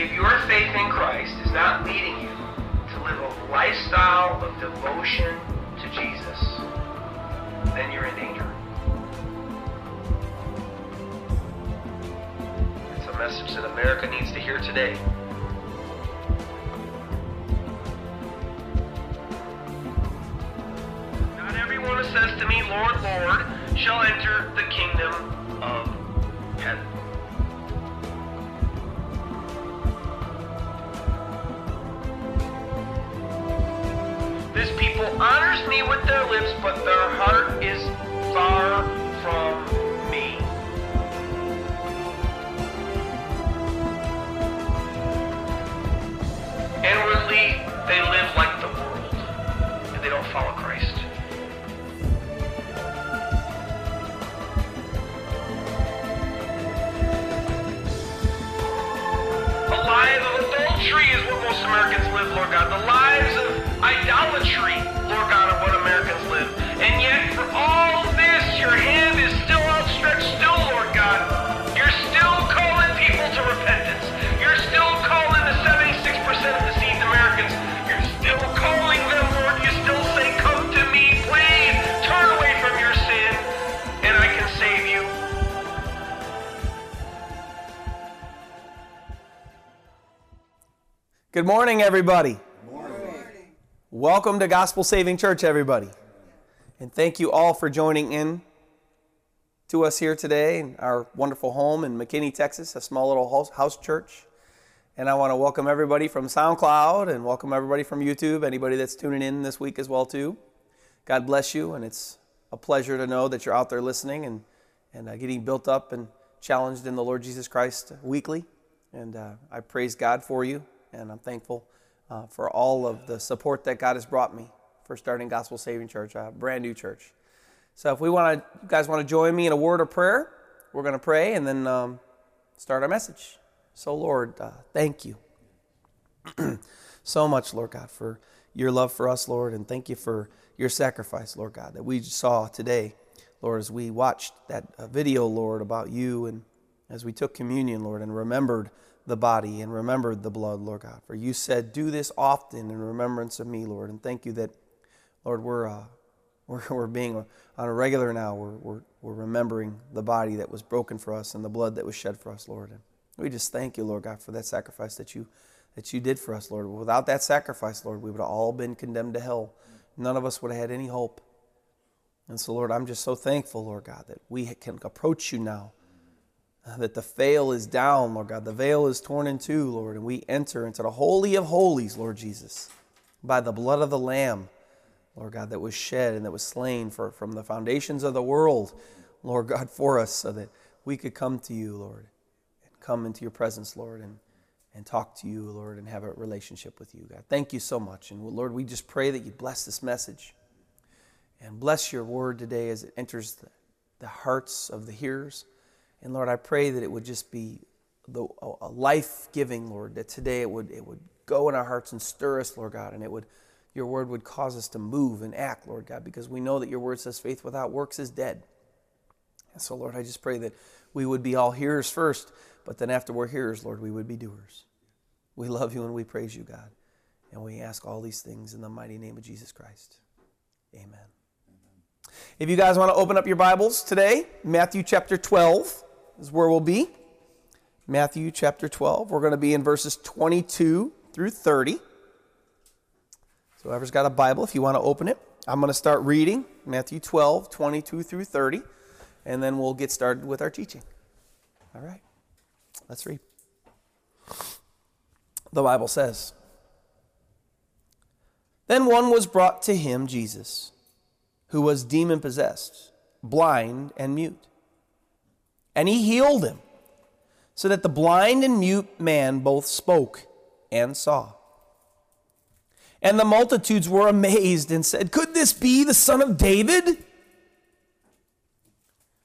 If your faith in Christ is not leading you to live a lifestyle of devotion to Jesus, then you're in danger. It's a message that America needs to hear today. Not everyone who says to me, Lord, Lord, shall enter the kingdom of honors me with their lips, but their heart is far Good morning, everybody. Welcome to Gospel Saving Church, everybody. And thank you all for joining in to us here today in our wonderful home in McKinney, Texas, a small little house, house church. And I want to welcome everybody from SoundCloud and welcome everybody from YouTube, anybody that's tuning in this week as well too. God bless you, and it's a pleasure to know that you're out there listening and, and uh, getting built up and challenged in the Lord Jesus Christ weekly. And uh, I praise God for you, and I'm thankful uh, for all of the support that God has brought me for starting Gospel Saving Church, a brand new church. So if we want to, you guys want to join me in a word of prayer, we're going to pray and then um, start our message. So Lord, uh, thank you so much, Lord God, for your love for us, Lord, and thank you for your sacrifice, Lord God, that we saw today, Lord, as we watched that uh, video, Lord, about you and as we took communion, Lord, and remembered the body and remembered the blood, Lord God. For you said, Do this often in remembrance of me, Lord. And thank you that, Lord, we're, uh, we're, we're being on a regular now, we're, we're, we're remembering the body that was broken for us and the blood that was shed for us, Lord. And we just thank you, Lord God, for that sacrifice that you, that you did for us, Lord. Without that sacrifice, Lord, we would have all been condemned to hell. None of us would have had any hope. And so, Lord, I'm just so thankful, Lord God, that we can approach you now that the veil is down, Lord God. The veil is torn in two, Lord, and we enter into the Holy of Holies, Lord Jesus, by the blood of the Lamb, Lord God, that was shed and that was slain for, from the foundations of the world, Lord God, for us, so that we could come to you, Lord, and come into your presence, Lord, and, and talk to you, Lord, and have a relationship with you, God. Thank you so much. And Lord, we just pray that you bless this message and bless your word today as it enters the, the hearts of the hearers. And Lord, I pray that it would just be the, a life giving, Lord, that today it would, it would go in our hearts and stir us, Lord God, and it would, your word would cause us to move and act, Lord God, because we know that your word says faith without works is dead. And so, Lord, I just pray that we would be all hearers first, but then after we're hearers, Lord, we would be doers. We love you and we praise you, God. And we ask all these things in the mighty name of Jesus Christ. Amen. If you guys want to open up your Bibles today, Matthew chapter 12 is where we'll be. Matthew chapter 12. We're going to be in verses 22 through 30. So, whoever's got a Bible, if you want to open it, I'm going to start reading Matthew 12, 22 through 30, and then we'll get started with our teaching. All right, let's read. The Bible says Then one was brought to him, Jesus, who was demon possessed, blind and mute and he healed him, so that the blind and mute man both spoke and saw. And the multitudes were amazed and said, Could this be the son of David?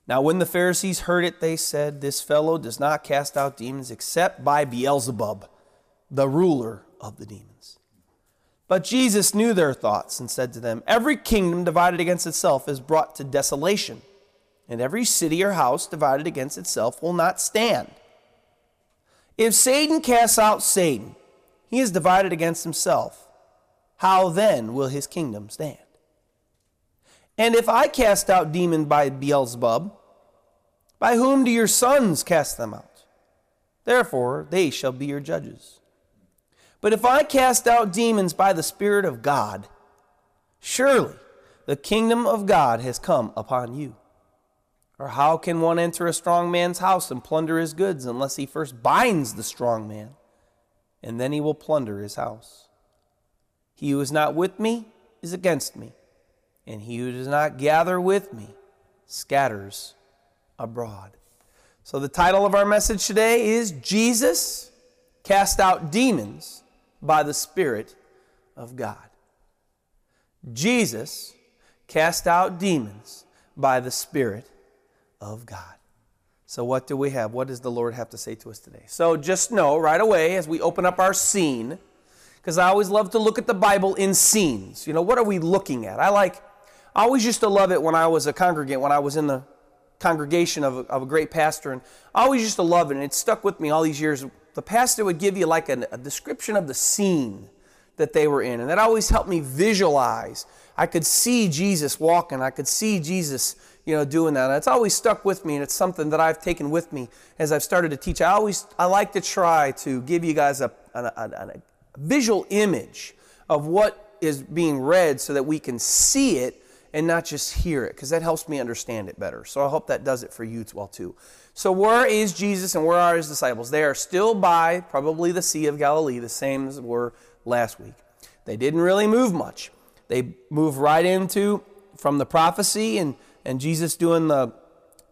Now, when the Pharisees heard it, they said, This fellow does not cast out demons except by Beelzebub, the ruler of the demons. But Jesus knew their thoughts and said to them, Every kingdom divided against itself is brought to desolation, and every city or house divided against itself will not stand. If Satan casts out Satan, he is divided against himself. How then will his kingdom stand? And if I cast out demons by Beelzebub, by whom do your sons cast them out? Therefore, they shall be your judges. But if I cast out demons by the Spirit of God, surely the kingdom of God has come upon you. Or how can one enter a strong man's house and plunder his goods unless he first binds the strong man, and then he will plunder his house? He who is not with me is against me, and he who does not gather with me scatters abroad. So, the title of our message today is Jesus Cast Out Demons by the Spirit of God. Jesus cast out demons by the Spirit of God. So, what do we have? What does the Lord have to say to us today? So, just know right away as we open up our scene, because I always love to look at the Bible in scenes. You know, what are we looking at? I like, I always used to love it when I was a congregant, when I was in the congregation of a, of a great pastor, and I always used to love it, and it stuck with me all these years. The pastor would give you like a, a description of the scene that they were in, and that always helped me visualize. I could see Jesus walking, I could see Jesus you know, doing that. And it's always stuck with me, and it's something that I've taken with me as I've started to teach. I always, I like to try to give you guys a, a, a, a visual image of what is being read so that we can see it and not just hear it, because that helps me understand it better. So I hope that does it for you as well too. So where is Jesus and where are his disciples? They are still by probably the Sea of Galilee, the same as were last week. They didn't really move much. They moved right into from the prophecy and and Jesus doing the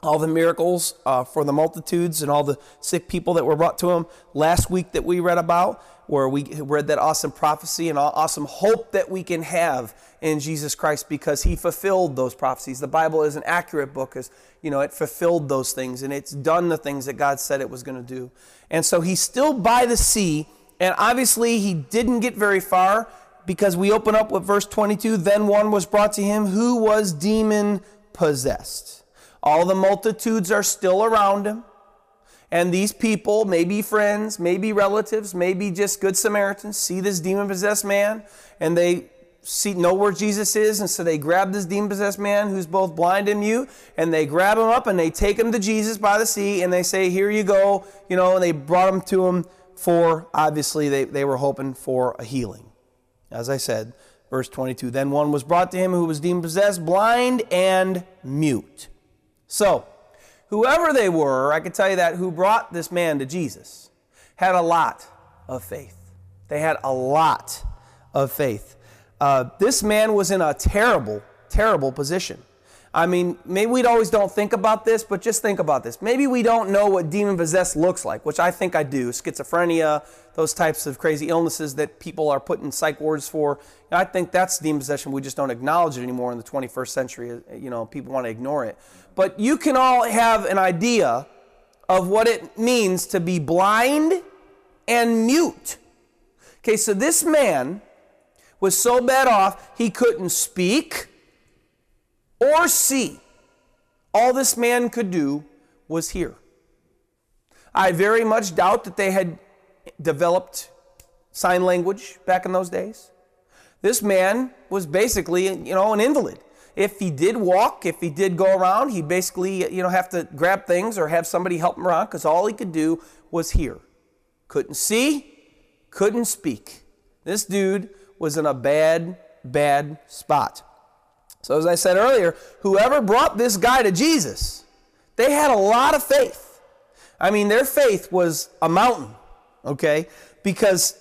all the miracles uh, for the multitudes and all the sick people that were brought to him last week that we read about, where we read that awesome prophecy and awesome hope that we can have in Jesus Christ because he fulfilled those prophecies. The Bible is an accurate book as you know it fulfilled those things and it's done the things that God said it was going to do. And so he's still by the sea and obviously he didn't get very far because we open up with verse 22 then one was brought to him who was demon possessed. All the multitudes are still around him. And these people, maybe friends, maybe relatives, maybe just good Samaritans, see this demon possessed man and they see know where Jesus is, and so they grab this demon possessed man who's both blind and mute, and they grab him up and they take him to Jesus by the sea, and they say, Here you go, you know, and they brought him to him for obviously they, they were hoping for a healing. As I said, Verse 22 Then one was brought to him who was deemed possessed, blind and mute. So, whoever they were, I can tell you that, who brought this man to Jesus, had a lot of faith. They had a lot of faith. Uh, this man was in a terrible, terrible position. I mean, maybe we always don't think about this, but just think about this. Maybe we don't know what demon possessed looks like, which I think I do. Schizophrenia, those types of crazy illnesses that people are putting in psych wards for. I think that's demon possession. We just don't acknowledge it anymore in the 21st century. Uh, you know, people want to ignore it. But you can all have an idea of what it means to be blind and mute. Okay, so this man was so bad off, he couldn't speak or see. All this man could do was hear. I very much doubt that they had developed sign language back in those days. This man was basically, you know, an invalid. If he did walk, if he did go around, he basically, you know, have to grab things or have somebody help him around because all he could do was hear. Couldn't see, couldn't speak. This dude was in a bad, bad spot. So, as I said earlier, whoever brought this guy to Jesus, they had a lot of faith. I mean, their faith was a mountain, okay? Because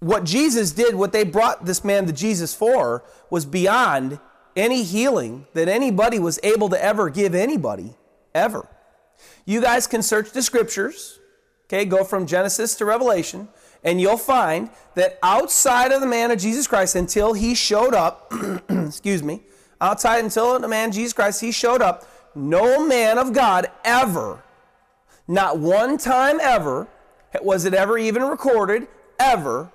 what Jesus did, what they brought this man to Jesus for, was beyond any healing that anybody was able to ever give anybody, ever. You guys can search the scriptures, okay? Go from Genesis to Revelation and you'll find that outside of the man of Jesus Christ, until he showed up, excuse me, outside until the man Jesus Christ, he showed up, no man of God ever, not one time ever, was it ever even recorded, ever,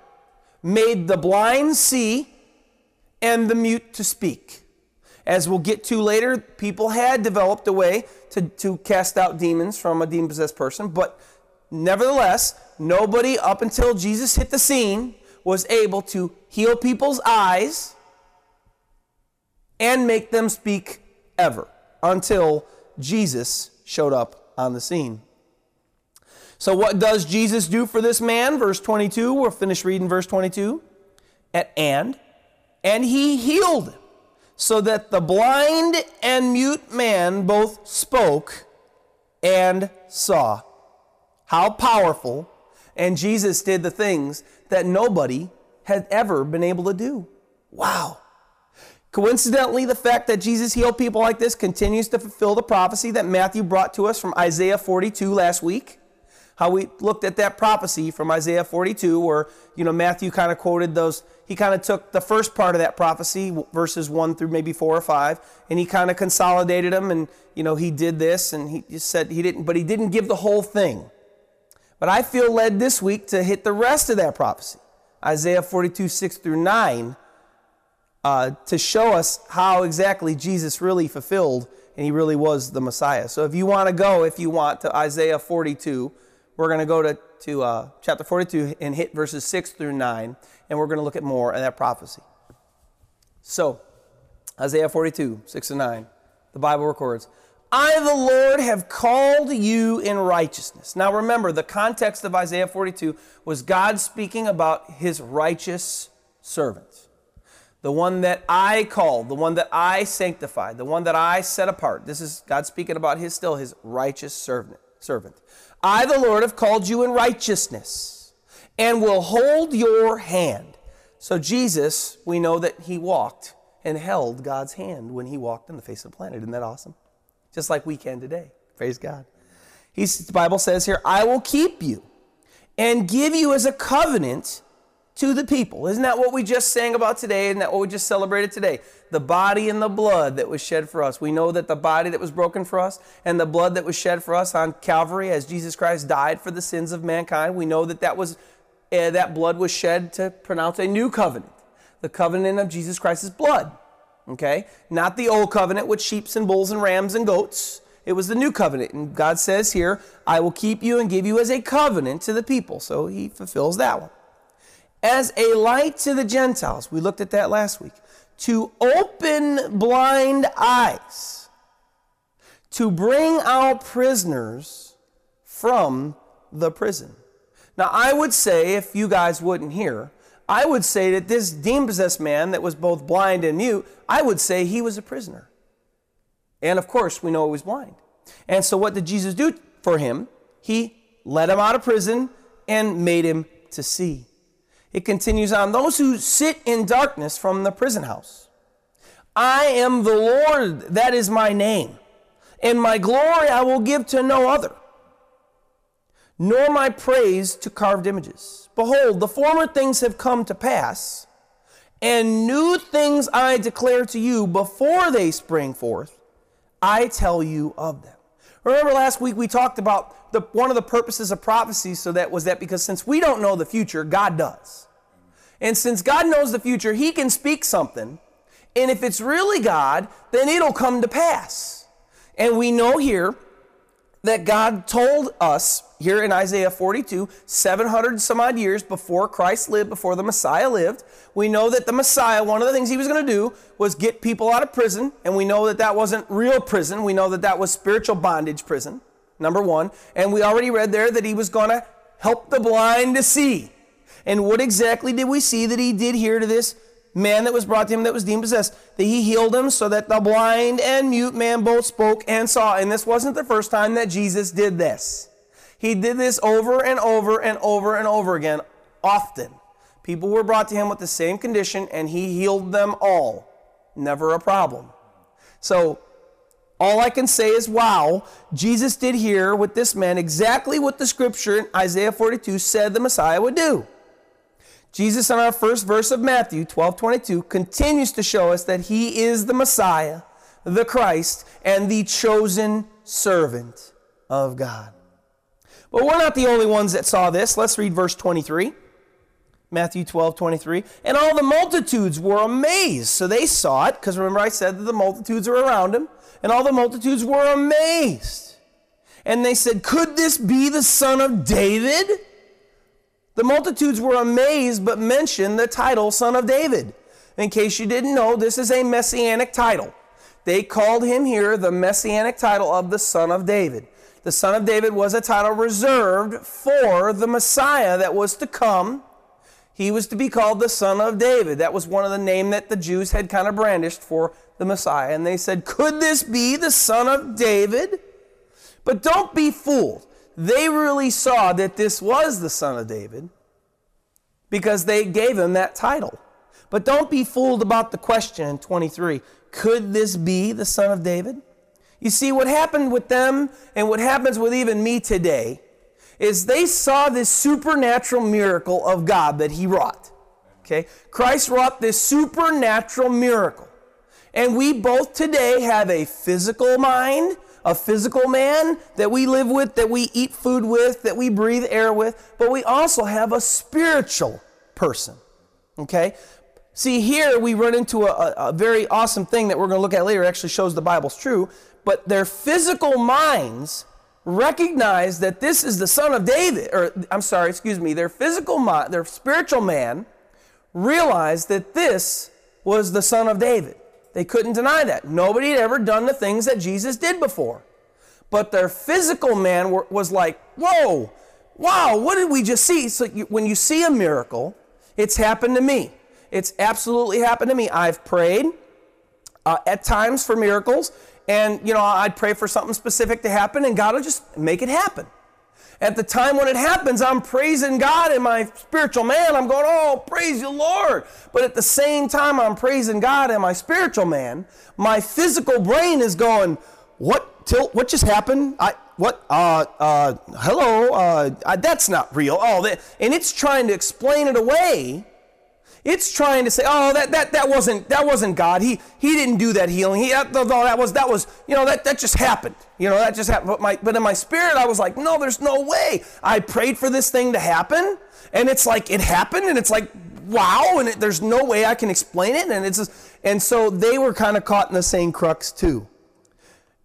made the blind see and the mute to speak. As we'll get to later, people had developed a way to, to cast out demons from a demon possessed person, but nevertheless, nobody up until Jesus hit the scene was able to heal people's eyes and make them speak ever until Jesus showed up on the scene. So, what does Jesus do for this man? Verse 22, we'll finish reading verse 22. At and, and he healed so that the blind and mute man both spoke and saw. How powerful. And Jesus did the things that nobody had ever been able to do. Wow. Coincidentally, the fact that Jesus healed people like this continues to fulfill the prophecy that Matthew brought to us from Isaiah 42 last week. How we looked at that prophecy from Isaiah 42, where, you know, Matthew kind of quoted those, he kind of took the first part of that prophecy, verses 1 through maybe 4 or 5, and he kind of consolidated them, and, you know, he did this, and he just said he didn't, but he didn't give the whole thing. But I feel led this week to hit the rest of that prophecy, Isaiah 42, 6 through 9 uh, to show us how exactly Jesus really fulfilled and he really was the Messiah. So if you want to go, if you want, to Isaiah 42, we're going to go to, to uh, chapter 42 and hit verses 6 through 9, and we're going to look at more of that prophecy. So, Isaiah 42, 6 and 9, the Bible records, I, the Lord, have called you in righteousness. Now remember, the context of Isaiah 42 was God speaking about his righteous servants the one that I called, the one that I sanctified, the one that I set apart. This is God speaking about his still his righteous servant. Servant. I the Lord have called you in righteousness and will hold your hand. So Jesus, we know that he walked and held God's hand when he walked on the face of the planet. Isn't that awesome? Just like we can today. Praise God. He's, the Bible says here, I will keep you and give you as a covenant to the people. Isn't that what we just sang about today? Isn't that what we just celebrated today? The body and the blood that was shed for us. We know that the body that was broken for us and the blood that was shed for us on Calvary as Jesus Christ died for the sins of mankind. We know that that was uh, that blood was shed to pronounce a new covenant, the covenant of Jesus Christ's blood. Okay, not the old covenant with sheep and bulls and rams and goats. It was the new covenant, and God says here, "I will keep you and give you as a covenant to the people." So He fulfills that one as a light to the Gentiles. We looked at that last week. To open blind eyes, to bring out prisoners from the prison. Now, I would say, if you guys wouldn't hear, I would say that this demon possessed man that was both blind and mute, I would say he was a prisoner. And of course, we know he was blind. And so, what did Jesus do for him? He let him out of prison and made him to see. It continues on those who sit in darkness from the prison house. I am the Lord, that is my name, and my glory I will give to no other, nor my praise to carved images. Behold, the former things have come to pass, and new things I declare to you before they spring forth. I tell you of them. Remember last week we talked about the, one of the purposes of prophecy so that was that because since we don't know the future, God does. And since God knows the future, He can speak something. And if it's really God, then it'll come to pass. And we know here that God told us here in Isaiah 42, 700 some odd years before Christ lived, before the Messiah lived. We know that the Messiah, one of the things he was going to do was get people out of prison. And we know that that wasn't real prison. We know that that was spiritual bondage prison, number one. And we already read there that he was going to help the blind to see. And what exactly did we see that he did here to this man that was brought to him that was demon possessed? That he healed him so that the blind and mute man both spoke and saw. And this wasn't the first time that Jesus did this. He did this over and over and over and over again, often. People were brought to him with the same condition and he healed them all. Never a problem. So, all I can say is, wow, Jesus did here with this man exactly what the scripture in Isaiah 42 said the Messiah would do. Jesus, in our first verse of Matthew 12 22, continues to show us that he is the Messiah, the Christ, and the chosen servant of God. But we're not the only ones that saw this. Let's read verse 23. Matthew 12, 23. And all the multitudes were amazed. So they saw it, because remember I said that the multitudes were around him. And all the multitudes were amazed. And they said, Could this be the son of David? The multitudes were amazed, but mentioned the title Son of David. In case you didn't know, this is a messianic title. They called him here the messianic title of the Son of David. The Son of David was a title reserved for the Messiah that was to come. He was to be called the Son of David. That was one of the name that the Jews had kind of brandished for the Messiah. And they said, Could this be the Son of David? But don't be fooled. They really saw that this was the Son of David because they gave him that title. But don't be fooled about the question in 23 Could this be the Son of David? You see, what happened with them and what happens with even me today is they saw this supernatural miracle of God that He wrought. Okay? Christ wrought this supernatural miracle. And we both today have a physical mind a physical man that we live with, that we eat food with, that we breathe air with, but we also have a spiritual person. Okay? See, here we run into a, a very awesome thing that we're going to look at later. It actually shows the Bible's true. But their physical minds recognize that this is the son of David, or I'm sorry, excuse me, their physical mind, their spiritual man realized that this was the son of David. They couldn't deny that. Nobody had ever done the things that Jesus did before. But their physical man were, was like, whoa, wow, what did we just see? So you, when you see a miracle, it's happened to me. It's absolutely happened to me. I've prayed uh, at times for miracles, and you know, I'd pray for something specific to happen, and God will just make it happen. At the time when it happens, I'm praising God in my spiritual man. I'm going, oh, praise you, Lord. But at the same time, I'm praising God in my spiritual man. My physical brain is going, what? Till, what just happened? I what? Uh, uh, hello. Uh, that's not real. Oh, that, and it's trying to explain it away it's trying to say, oh, that, that, that wasn't that wasn't God. He he didn't do that healing. He that, that was that was you know that that just happened. You know that just happened. But my but in my spirit, I was like, no, there's no way. I prayed for this thing to happen, and it's like it happened, and it's like wow, and it, there's no way I can explain it, and it's just, and so they were kind of caught in the same crux too.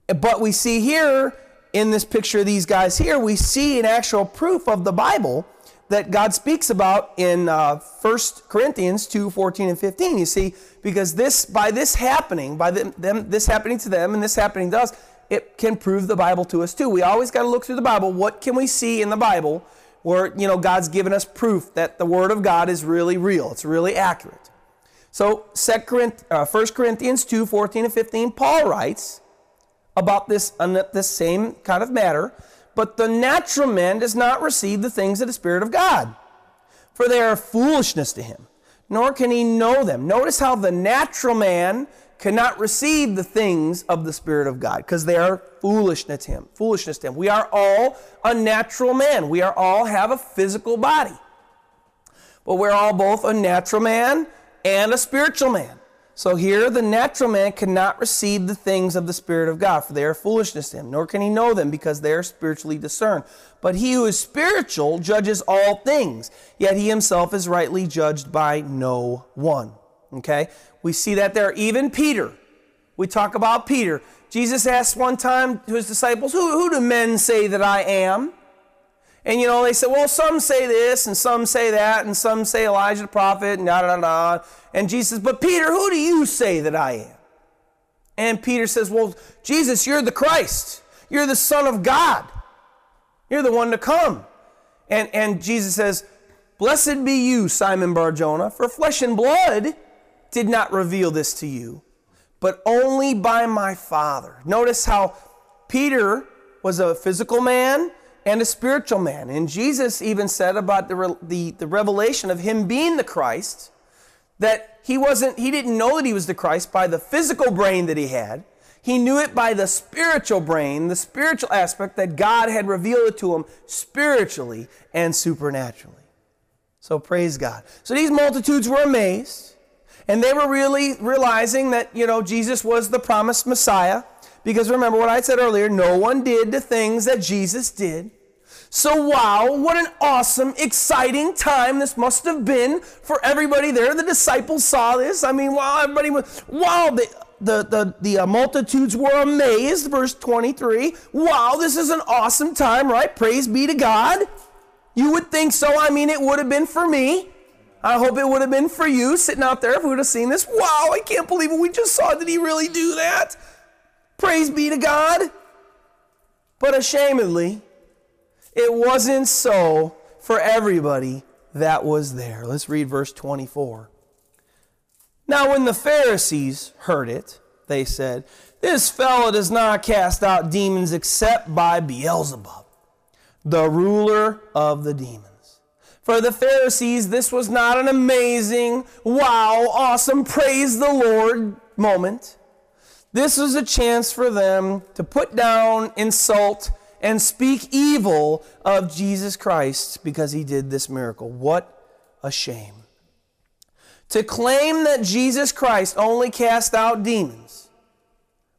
But we see here in this picture of these guys here, we see an actual proof of the Bible that God speaks about in uh, 1 Corinthians 2 14 and 15. You see, because this, by this happening, by them, them, this happening to them and this happening to us, it can prove the Bible to us too. We always got to look through the Bible. What can we see in the Bible where, you know, God's given us proof that the Word of God is really real, it's really accurate? So, 2 Corinthians, uh, 1 Corinthians 2 14 and 15, Paul writes about this, uh, this same kind of matter. But the natural man does not receive the things of the Spirit of God, for they are foolishness to him, nor can he know them. Notice how the natural man cannot receive the things of the Spirit of God, because they are foolishness to him. Foolishness to him. We are all a natural man. We are all have a physical body. But we're all both a natural man and a spiritual man. So here, the natural man cannot receive the things of the Spirit of God, for they are foolishness to him, nor can he know them, because they are spiritually discerned. But he who is spiritual judges all things, yet he himself is rightly judged by no one. Okay? We see that there. Even Peter, we talk about Peter. Jesus asked one time to his disciples, Who, who do men say that I am? And you know, they said, well, some say this and some say that, and some say Elijah the prophet, and da da da. And Jesus says, but Peter, who do you say that I am? And Peter says, well, Jesus, you're the Christ. You're the Son of God. You're the one to come. And, and Jesus says, Blessed be you, Simon Barjona, for flesh and blood did not reveal this to you, but only by my Father. Notice how Peter was a physical man and a spiritual man. And Jesus even said about the, the, the revelation of him being the Christ that he wasn't he didn't know that he was the Christ by the physical brain that he had. He knew it by the spiritual brain, the spiritual aspect that God had revealed it to him spiritually and supernaturally. So praise God. So these multitudes were amazed, and they were really realizing that, you know, Jesus was the promised Messiah. Because remember what I said earlier, no one did the things that Jesus did. So, wow, what an awesome, exciting time this must have been for everybody there. The disciples saw this. I mean, wow, everybody was, wow, the, the, the, the uh, multitudes were amazed. Verse 23. Wow, this is an awesome time, right? Praise be to God. You would think so. I mean, it would have been for me. I hope it would have been for you sitting out there if we would have seen this. Wow, I can't believe what we just saw. Did he really do that? Praise be to God. But ashamedly, it wasn't so for everybody that was there. Let's read verse 24. Now, when the Pharisees heard it, they said, This fellow does not cast out demons except by Beelzebub, the ruler of the demons. For the Pharisees, this was not an amazing, wow, awesome, praise the Lord moment. This was a chance for them to put down, insult, and speak evil of Jesus Christ because he did this miracle. What a shame. To claim that Jesus Christ only cast out demons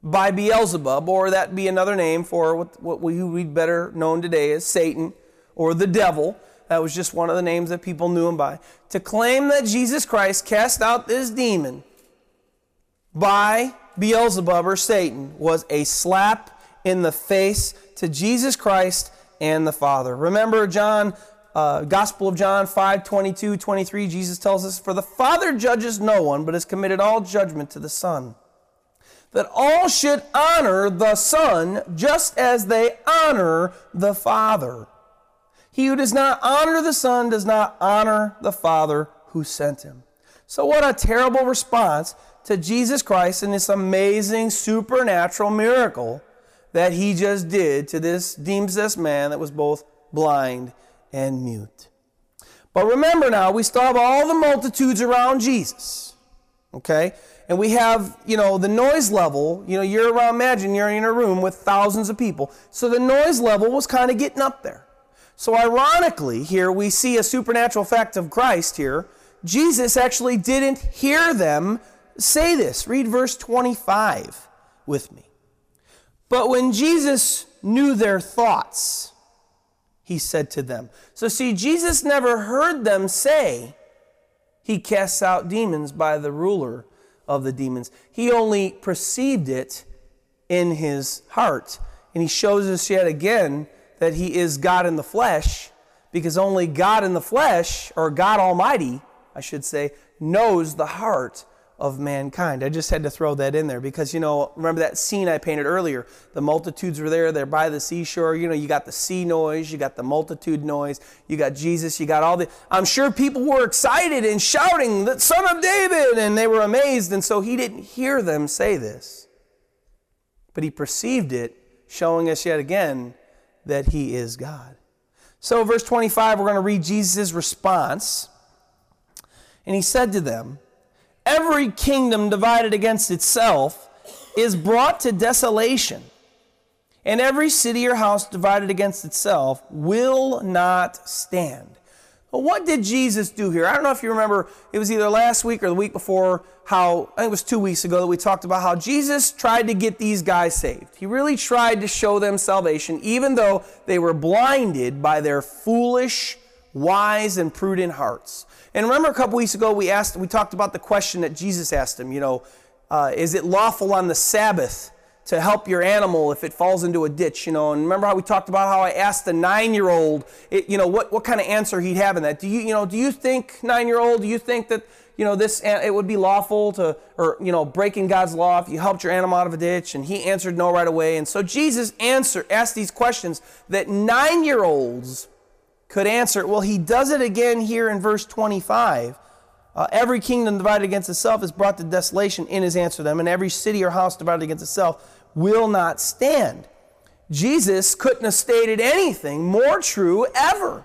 by Beelzebub, or that be another name for what, we would better known today as Satan or the devil. That was just one of the names that people knew him by. To claim that Jesus Christ cast out this demon by Beelzebub or Satan was a slap in the face to Jesus Christ and the Father. Remember John, uh, Gospel of John 5 22, 23, Jesus tells us, For the Father judges no one, but has committed all judgment to the Son. That all should honor the Son just as they honor the Father. He who does not honor the Son does not honor the Father who sent him. So, what a terrible response to Jesus Christ and this amazing supernatural miracle that he just did to this possessed man that was both blind and mute. But remember now, we still have all the multitudes around Jesus. Okay? And we have, you know, the noise level. You know, you're around, imagine you're in a room with thousands of people. So the noise level was kind of getting up there. So ironically, here we see a supernatural fact of Christ here. Jesus actually didn't hear them say this. Read verse 25 with me. But when Jesus knew their thoughts, he said to them. So, see, Jesus never heard them say, He casts out demons by the ruler of the demons. He only perceived it in his heart. And he shows us yet again that he is God in the flesh, because only God in the flesh, or God Almighty, I should say, knows the heart of mankind. I just had to throw that in there because, you know, remember that scene I painted earlier? The multitudes were there, they're by the seashore. You know, you got the sea noise, you got the multitude noise, you got Jesus, you got all the. I'm sure people were excited and shouting, the Son of David, and they were amazed. And so he didn't hear them say this, but he perceived it, showing us yet again that he is God. So, verse 25, we're going to read Jesus' response. And he said to them, Every kingdom divided against itself is brought to desolation, and every city or house divided against itself will not stand. Well, what did Jesus do here? I don't know if you remember, it was either last week or the week before, how, I think it was two weeks ago that we talked about how Jesus tried to get these guys saved. He really tried to show them salvation, even though they were blinded by their foolish, wise, and prudent hearts. And remember a couple weeks ago we asked, we talked about the question that Jesus asked him. You know, uh, is it lawful on the Sabbath to help your animal if it falls into a ditch? You know, and remember how we talked about how I asked the nine-year-old, you know, what what kind of answer he'd have in that? Do you you know do you think nine-year-old? Do you think that you know this it would be lawful to or you know breaking God's law if you helped your animal out of a ditch? And he answered no right away. And so Jesus answered asked these questions that nine-year-olds could answer it. Well, he does it again here in verse 25. Uh, every kingdom divided against itself is brought to desolation in his answer to them, and every city or house divided against itself will not stand. Jesus couldn't have stated anything more true ever.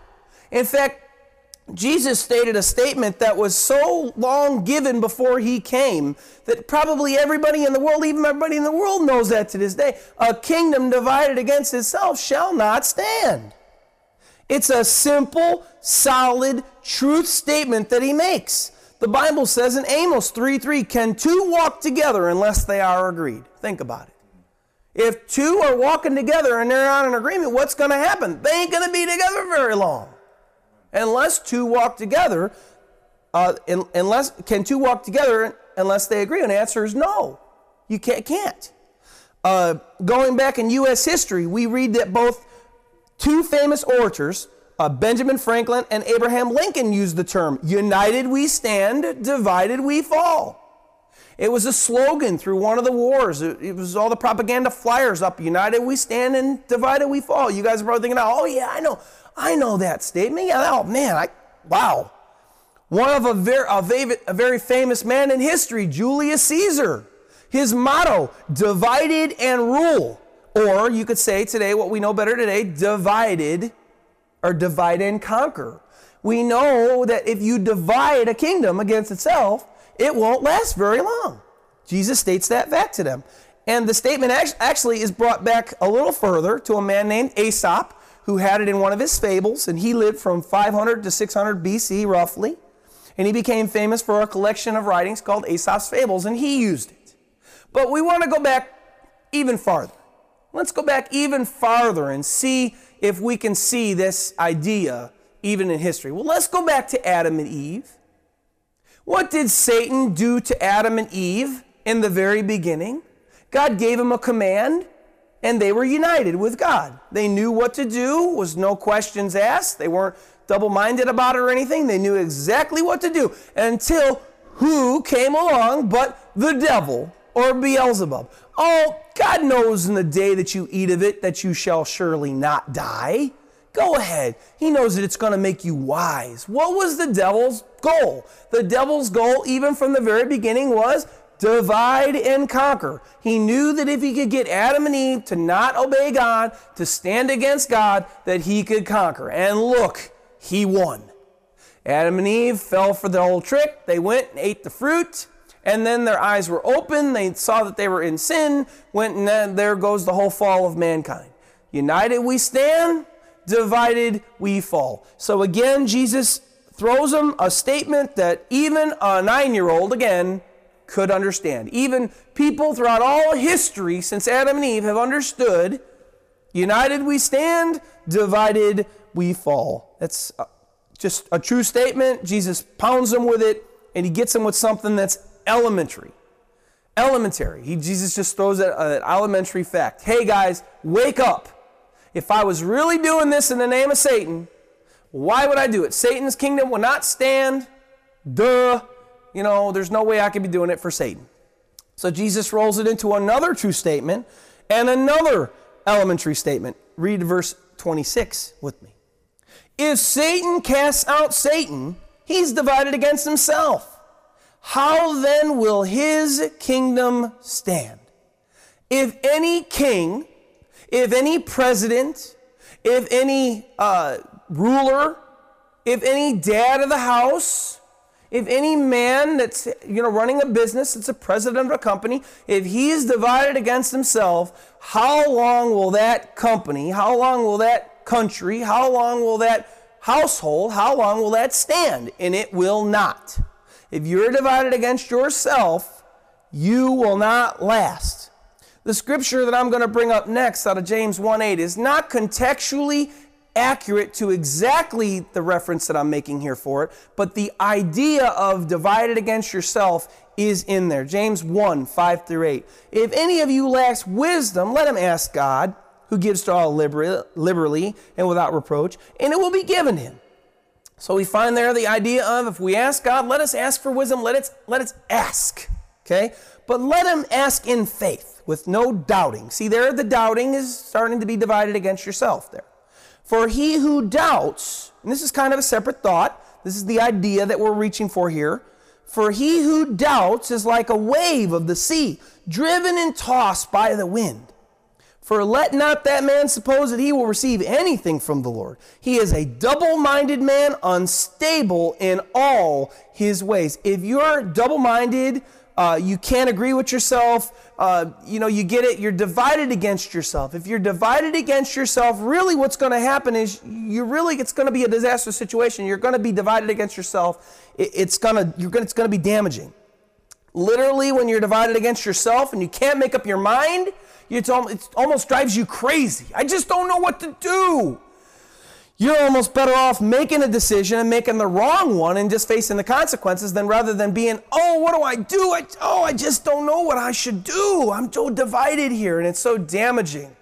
In fact, Jesus stated a statement that was so long given before he came that probably everybody in the world, even everybody in the world, knows that to this day. A kingdom divided against itself shall not stand. It's a simple, solid, truth statement that he makes. The Bible says in Amos 3 3, can two walk together unless they are agreed? Think about it. If two are walking together and they're not in agreement, what's going to happen? They ain't going to be together very long. Unless two walk together, uh, in, unless can two walk together unless they agree? And the answer is no. You can't. can't. Uh, going back in U.S. history, we read that both two famous orators, uh, Benjamin Franklin and Abraham Lincoln, used the term "United we stand, divided we fall." It was a slogan through one of the wars. It, it, was all the propaganda flyers up. United we stand and divided we fall. You guys are probably thinking, oh yeah, I know, I know that statement. Yeah, oh man, I wow. One of a very, a a very famous man in history, Julius Caesar. His motto, divided and rule. Or you could say today, what we know better today, divided or divide and conquer. We know that if you divide a kingdom against itself, it won't last very long. Jesus states that fact to them. And the statement actually is brought back a little further to a man named Aesop, who had it in one of his fables, and he lived from 500 to 600 BC roughly. And he became famous for a collection of writings called Aesop's Fables, and he used it. But we want to go back even farther. Let's go back even farther and see if we can see this idea even in history. Well, let's go back to Adam and Eve. What did Satan do to Adam and Eve in the very beginning? God gave them a command and they were united with God. They knew what to do, was no questions asked. They weren't double minded about it or anything. They knew exactly what to do until who came along but the devil or Beelzebub. Oh, God knows in the day that you eat of it that you shall surely not die. Go ahead. He knows that it's going to make you wise. What was the devil's goal? The devil's goal, even from the very beginning, was divide and conquer. He knew that if he could get Adam and Eve to not obey God, to stand against God, that he could conquer. And look, he won. Adam and Eve fell for the old trick. They went and ate the fruit, and then their eyes were open. They saw that they were in sin, went and there goes the whole fall of mankind. United we stand, divided we fall. So again, Jesus throws them a statement that even a nine year old, again, could understand. Even people throughout all history since Adam and Eve have understood united we stand, divided we fall. That's uh, just a true statement. Jesus pounds them with it, and he gets them with something that's elementary. Elementary. He, Jesus just throws an elementary fact. Hey guys, wake up if I was really doing this in the name of Satan, why would I do it? Satan's kingdom will not stand. Duh. You know, there's no way I could be doing it for Satan. So Jesus rolls it into another true statement and another elementary statement. Read verse 26 with me. If Satan casts out Satan, he's divided against himself. How then will his kingdom stand? If any king if any president, if any uh, ruler, if any dad of the house, if any man that's you know running a business, that's a president of a company, if he's divided against himself, how long will that company, how long will that country, how long will that household, how long will that stand? And it will not. If you're divided against yourself, you will not last. The scripture that I'm going to bring up next out of James 1:8 is not contextually accurate to exactly the reference that I'm making here for it, but the idea of divided against yourself is in there. James 1 5 through 8. If any of you lacks wisdom, let him ask God, who gives to all liberally and without reproach, and it will be given him. So we find there the idea of if we ask God, let us ask for wisdom, let us, let us ask. Okay? But let him ask in faith with no doubting. See, there the doubting is starting to be divided against yourself there. For he who doubts, and this is kind of a separate thought, this is the idea that we're reaching for here. For he who doubts is like a wave of the sea, driven and tossed by the wind. For let not that man suppose that he will receive anything from the Lord. He is a double minded man, unstable in all his ways. If you're double minded, uh, you can't agree with yourself. Uh, you know, you get it. You're divided against yourself. If you're divided against yourself, really what's going to happen is you really, it's going to be a disastrous situation. You're going to be divided against yourself. It, it's to, you're going, it's going to be damaging. Literally, when you're divided against yourself and you can't make up your mind, it's it almost drives you crazy. I just don't know what to do. You're almost better off making a decision and making the wrong one and just facing the consequences than rather than being, oh, what do I do? I, oh, I just don't know what I should do. I'm so divided here and it's so damaging.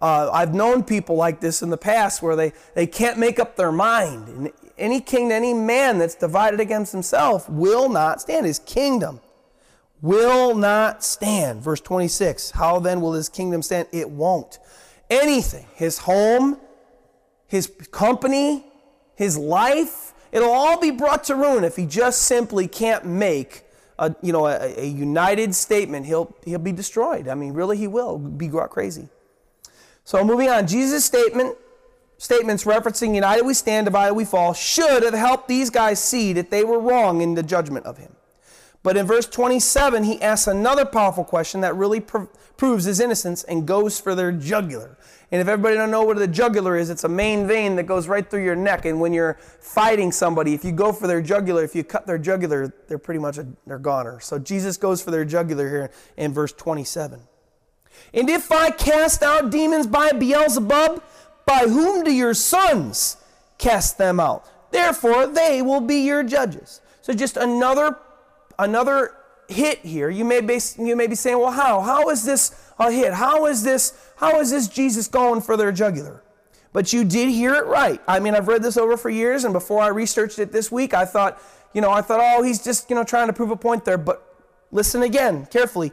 Uh, I've known people like this in the past where they, they can't make up their mind. And any king, any man that's divided against himself will not stand. His kingdom will not stand. Verse 26 How then will his kingdom stand? It won't. Anything, his home, his company, his life, it'll all be brought to ruin if he just simply can't make a, you know, a, a united statement. He'll, he'll be destroyed. I mean, really, he will be crazy. So moving on, Jesus' statement, statements referencing united we stand, divided we fall, should have helped these guys see that they were wrong in the judgment of him. But in verse 27, he asks another powerful question that really pr- proves his innocence and goes for their jugular. And if everybody don't know what the jugular is, it's a main vein that goes right through your neck. And when you're fighting somebody, if you go for their jugular, if you cut their jugular, they're pretty much a, they're goner. So Jesus goes for their jugular here in verse 27. And if I cast out demons by Beelzebub, by whom do your sons cast them out? Therefore, they will be your judges. So just another another hit here. You may be you may be saying, "Well, how? How is this a hit? How is this how is this Jesus going for their jugular?" But you did hear it right. I mean, I've read this over for years and before I researched it this week, I thought, you know, I thought, "Oh, he's just, you know, trying to prove a point there." But listen again carefully.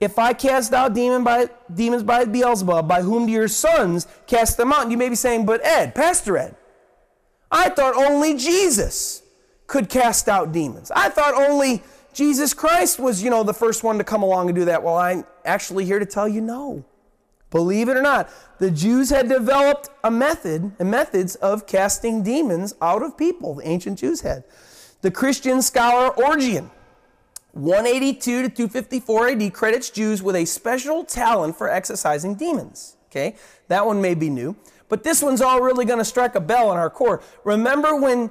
If I cast out demon by, demons by Beelzebub, by whom do your sons cast them out? And you may be saying, but Ed, Pastor Ed, I thought only Jesus could cast out demons. I thought only Jesus Christ was, you know, the first one to come along and do that. Well, I'm actually here to tell you no. Believe it or not, the Jews had developed a method and methods of casting demons out of people. The ancient Jews had. The Christian scholar Origen, 182 to 254 AD, credits Jews with a special talent for exorcising demons. Okay, that one may be new, but this one's all really going to strike a bell in our core. Remember when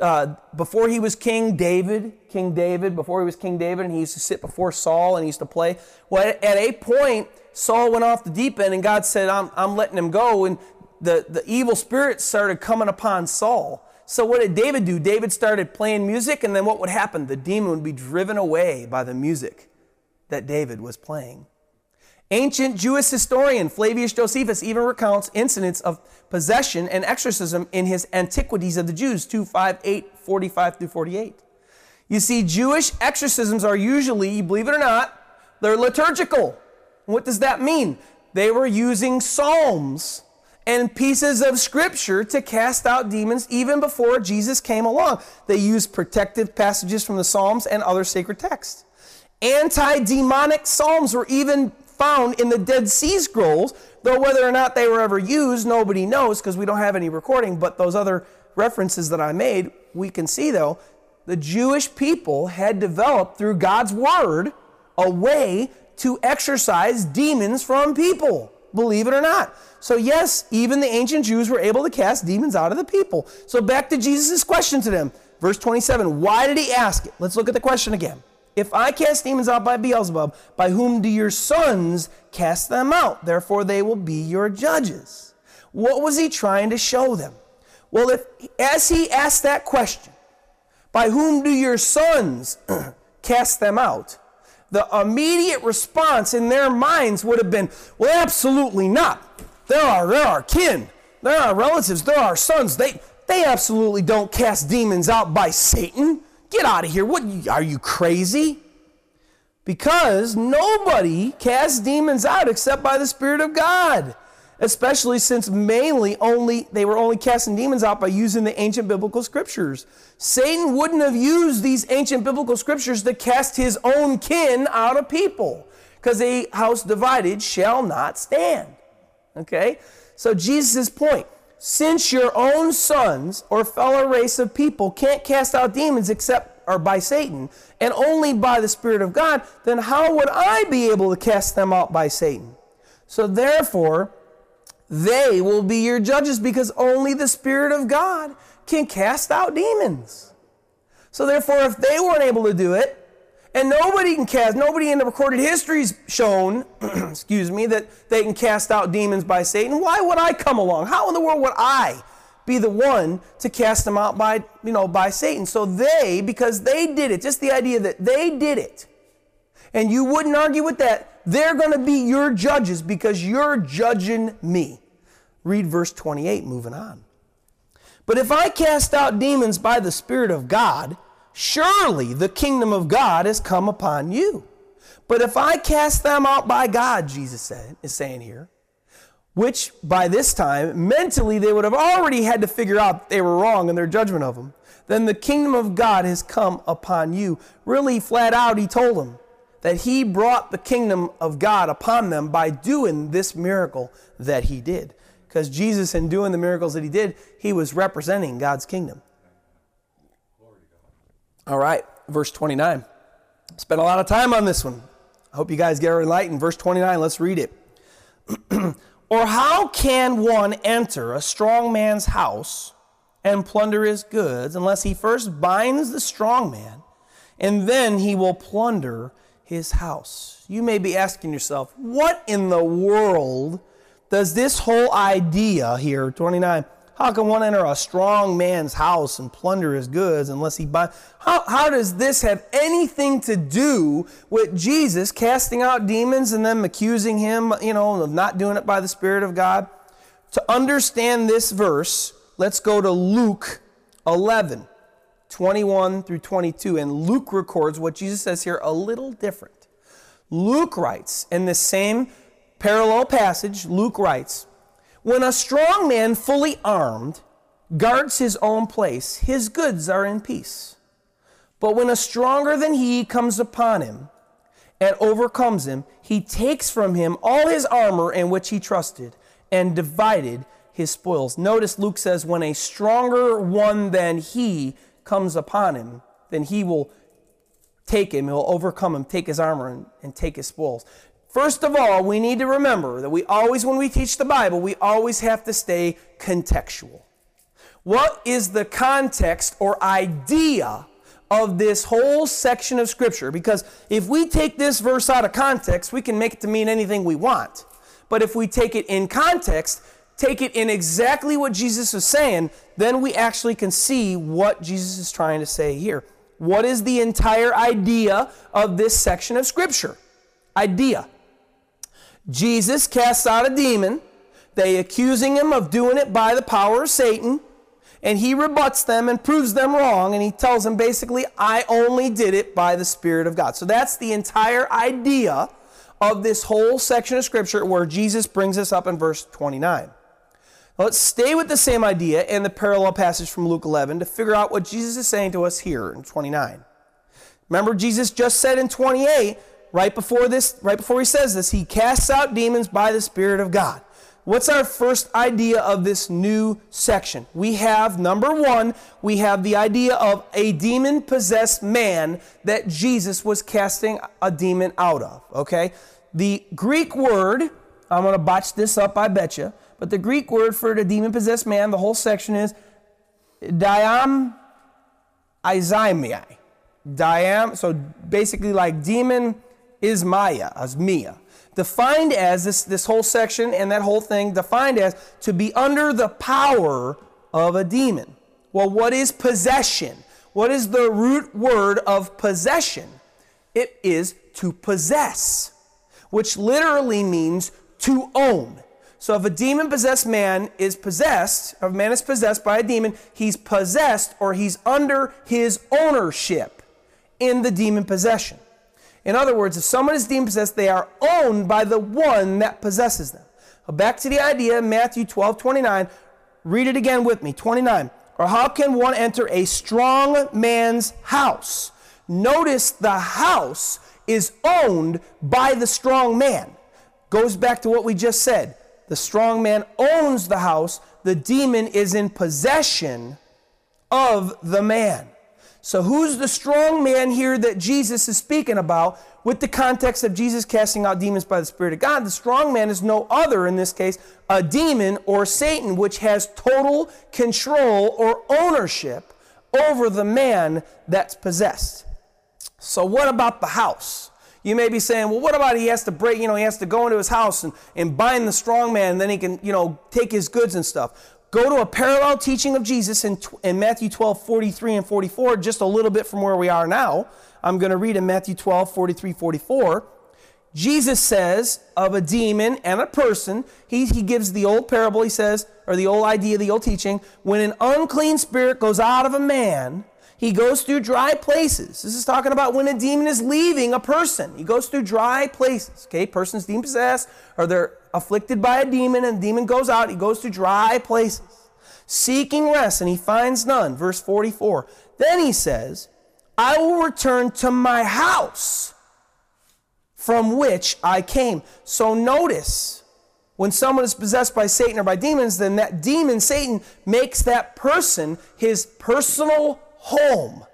uh, before he was King David, King David, before he was King David, and he used to sit before Saul and he used to play. Well, at a point, Saul went off the deep end, and God said, I'm, I'm letting him go. And the, the evil spirits started coming upon Saul. So, what did David do? David started playing music, and then what would happen? The demon would be driven away by the music that David was playing. Ancient Jewish historian Flavius Josephus even recounts incidents of possession and exorcism in his Antiquities of the Jews 258 45 through 48. You see, Jewish exorcisms are usually, believe it or not, they're liturgical. What does that mean? They were using psalms and pieces of scripture to cast out demons even before Jesus came along. They used protective passages from the Psalms and other sacred texts. Anti demonic psalms were even found in the Dead Sea Scrolls, though whether or not they were ever used, nobody knows because we don't have any recording. But those other references that I made, we can see though, the Jewish people had developed through God's word a way to exorcise demons from people, believe it or not. So, yes, even the ancient Jews were able to cast demons out of the people. So, back to Jesus' question to them. Verse 27 Why did he ask it? Let's look at the question again. If I cast demons out by Beelzebub, by whom do your sons cast them out? Therefore, they will be your judges. What was he trying to show them? Well, if as he asked that question, by whom do your sons cast them out? The immediate response in their minds would have been, well, absolutely not. There are, there are kin, there are relatives, there are sons. They, they absolutely don't cast demons out by Satan. Get out of here. What are you crazy? Because nobody casts demons out except by the Spirit of God. Especially since mainly only they were only casting demons out by using the ancient biblical scriptures. Satan wouldn't have used these ancient biblical scriptures to cast his own kin out of people. Because a house divided shall not stand. Okay? So Jesus' point since your own sons or fellow race of people can't cast out demons except or by Satan and only by the Spirit of God, then how would I be able to cast them out by Satan? So therefore, they will be your judges because only the Spirit of God can cast out demons. So therefore, if they weren't able to do it, And nobody can cast, nobody in the recorded history's shown, excuse me, that they can cast out demons by Satan. Why would I come along? How in the world would I be the one to cast them out by, you know, by Satan? So they, because they did it, just the idea that they did it, and you wouldn't argue with that, they're going to be your judges because you're judging me. Read verse 28, moving on. But if I cast out demons by the Spirit of God, surely the kingdom of God has come upon you. But if I cast them out by God, Jesus said, is saying here, which by this time, mentally, they would have already had to figure out they were wrong in their judgment of them, then the kingdom of God has come upon you. Really, flat out, he told them that he brought the kingdom of God upon them by doing this miracle that he did. Because Jesus, in doing the miracles that he did, he was representing God's kingdom. All right, verse 29. Spent a lot of time on this one. I hope you guys get enlightened. Verse 29, let's read it. or how can one enter a strong man's house and plunder his goods unless he first binds the strong man and then he will plunder his house? You may be asking yourself, what in the world does this whole idea here, 29, how can one enter a strong man's house and plunder his goods unless he buy? How, how does this have anything to do with Jesus casting out demons and them accusing him, you know, of not doing it by the Spirit of God? To understand this verse, let's go to Luke 11, 21 through 22. And Luke records what Jesus says here a little different. Luke writes in the same parallel passage, Luke writes, when a strong man, fully armed, guards his own place, his goods are in peace. But when a stronger than he comes upon him and overcomes him, he takes from him all his armor in which he trusted and divided his spoils. Notice Luke says, when a stronger one than he comes upon him, then he will take him, he'll overcome him, take his armor, and, and take his spoils. First of all, we need to remember that we always, when we teach the Bible, we always have to stay contextual. What is the context or idea of this whole section of Scripture? Because if we take this verse out of context, we can make it to mean anything we want. But if we take it in context, take it in exactly what Jesus is saying, then we actually can see what Jesus is trying to say here. What is the entire idea of this section of Scripture? Idea. Jesus casts out a demon. They accusing him of doing it by the power of Satan. And he rebuts them and proves them wrong. And he tells them basically, I only did it by the Spirit of God. So that's the entire idea of this whole section of Scripture where Jesus brings us up in verse 29. Now let's stay with the same idea and the parallel passage from Luke 11 to figure out what Jesus is saying to us here in 29. Remember, Jesus just said in 28 right before this, right before he says this, he casts out demons by the Spirit of God. What's our first idea of this new section? We have, number one, we have the idea of a demon possessed man that Jesus was casting a demon out of. Okay? The Greek word, I'm to botch this up, I bet you, but the Greek word for the demon possessed man, the whole section is diam izimiai. Diam, so basically like demon is Maya, as Mia. Defined as this, this whole section and that whole thing, defined as to be under the power of a demon. Well, what is possession? What is the root word of possession? It is to possess, which literally means to own. So if a demon possessed man is possessed, if a man is possessed by a demon, he's possessed or he's under his ownership in the demon possession. In other words, if someone is demon possessed, they are owned by the one that possesses them. Back to the idea, Matthew 12, 29. Read it again with me. 29. Or how can one enter a strong man's house? Notice the house is owned by the strong man. Goes back to what we just said. The strong man owns the house, the demon is in possession of the man. So, who's the strong man here that Jesus is speaking about with the context of Jesus casting out demons by the Spirit of God? The strong man is no other, in this case, a demon or Satan, which has total control or ownership over the man that's possessed. So, what about the house? You may be saying, well, what about he has to break, you know, he has to go into his house and, and bind the strong man, and then he can, you know, take his goods and stuff. Go to a parallel teaching of Jesus in, in Matthew 12, 43 and 44, just a little bit from where we are now. I'm going to read in Matthew 12, 43, 44. Jesus says of a demon and a person, he, he gives the old parable, he says, or the old idea, the old teaching, when an unclean spirit goes out of a man, he goes through dry places. This is talking about when a demon is leaving a person. He goes through dry places. Okay, person's demon possessed, or they're afflicted by a demon, and the demon goes out. He goes to dry places, seeking rest, and he finds none. Verse 44. Then he says, I will return to my house from which I came. So notice, when someone is possessed by Satan or by demons, then that demon, Satan, makes that person his personal home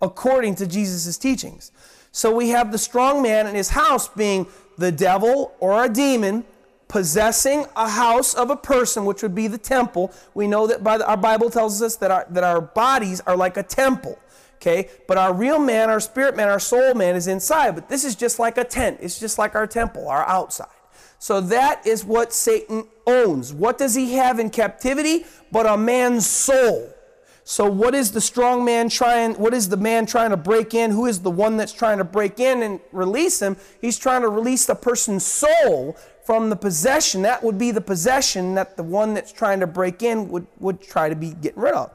according to Jesus' teachings. So we have the strong man in his house being the devil or a demon possessing a house of a person, which would be the temple. We know that by the, our Bible tells us that our, that our bodies are like a temple. Okay, but our real man, our spirit man, our soul man is inside. But this is just like a tent. It's just like our temple, our outside. So that is what Satan owns. What does he have in captivity? But a man's soul. So, what is the strong man trying? What is the man trying to break in? Who is the one that's trying to break in and release him? He's trying to release the person's soul from the possession. That would be the possession that the one that's trying to break in would, would try to be getting rid of.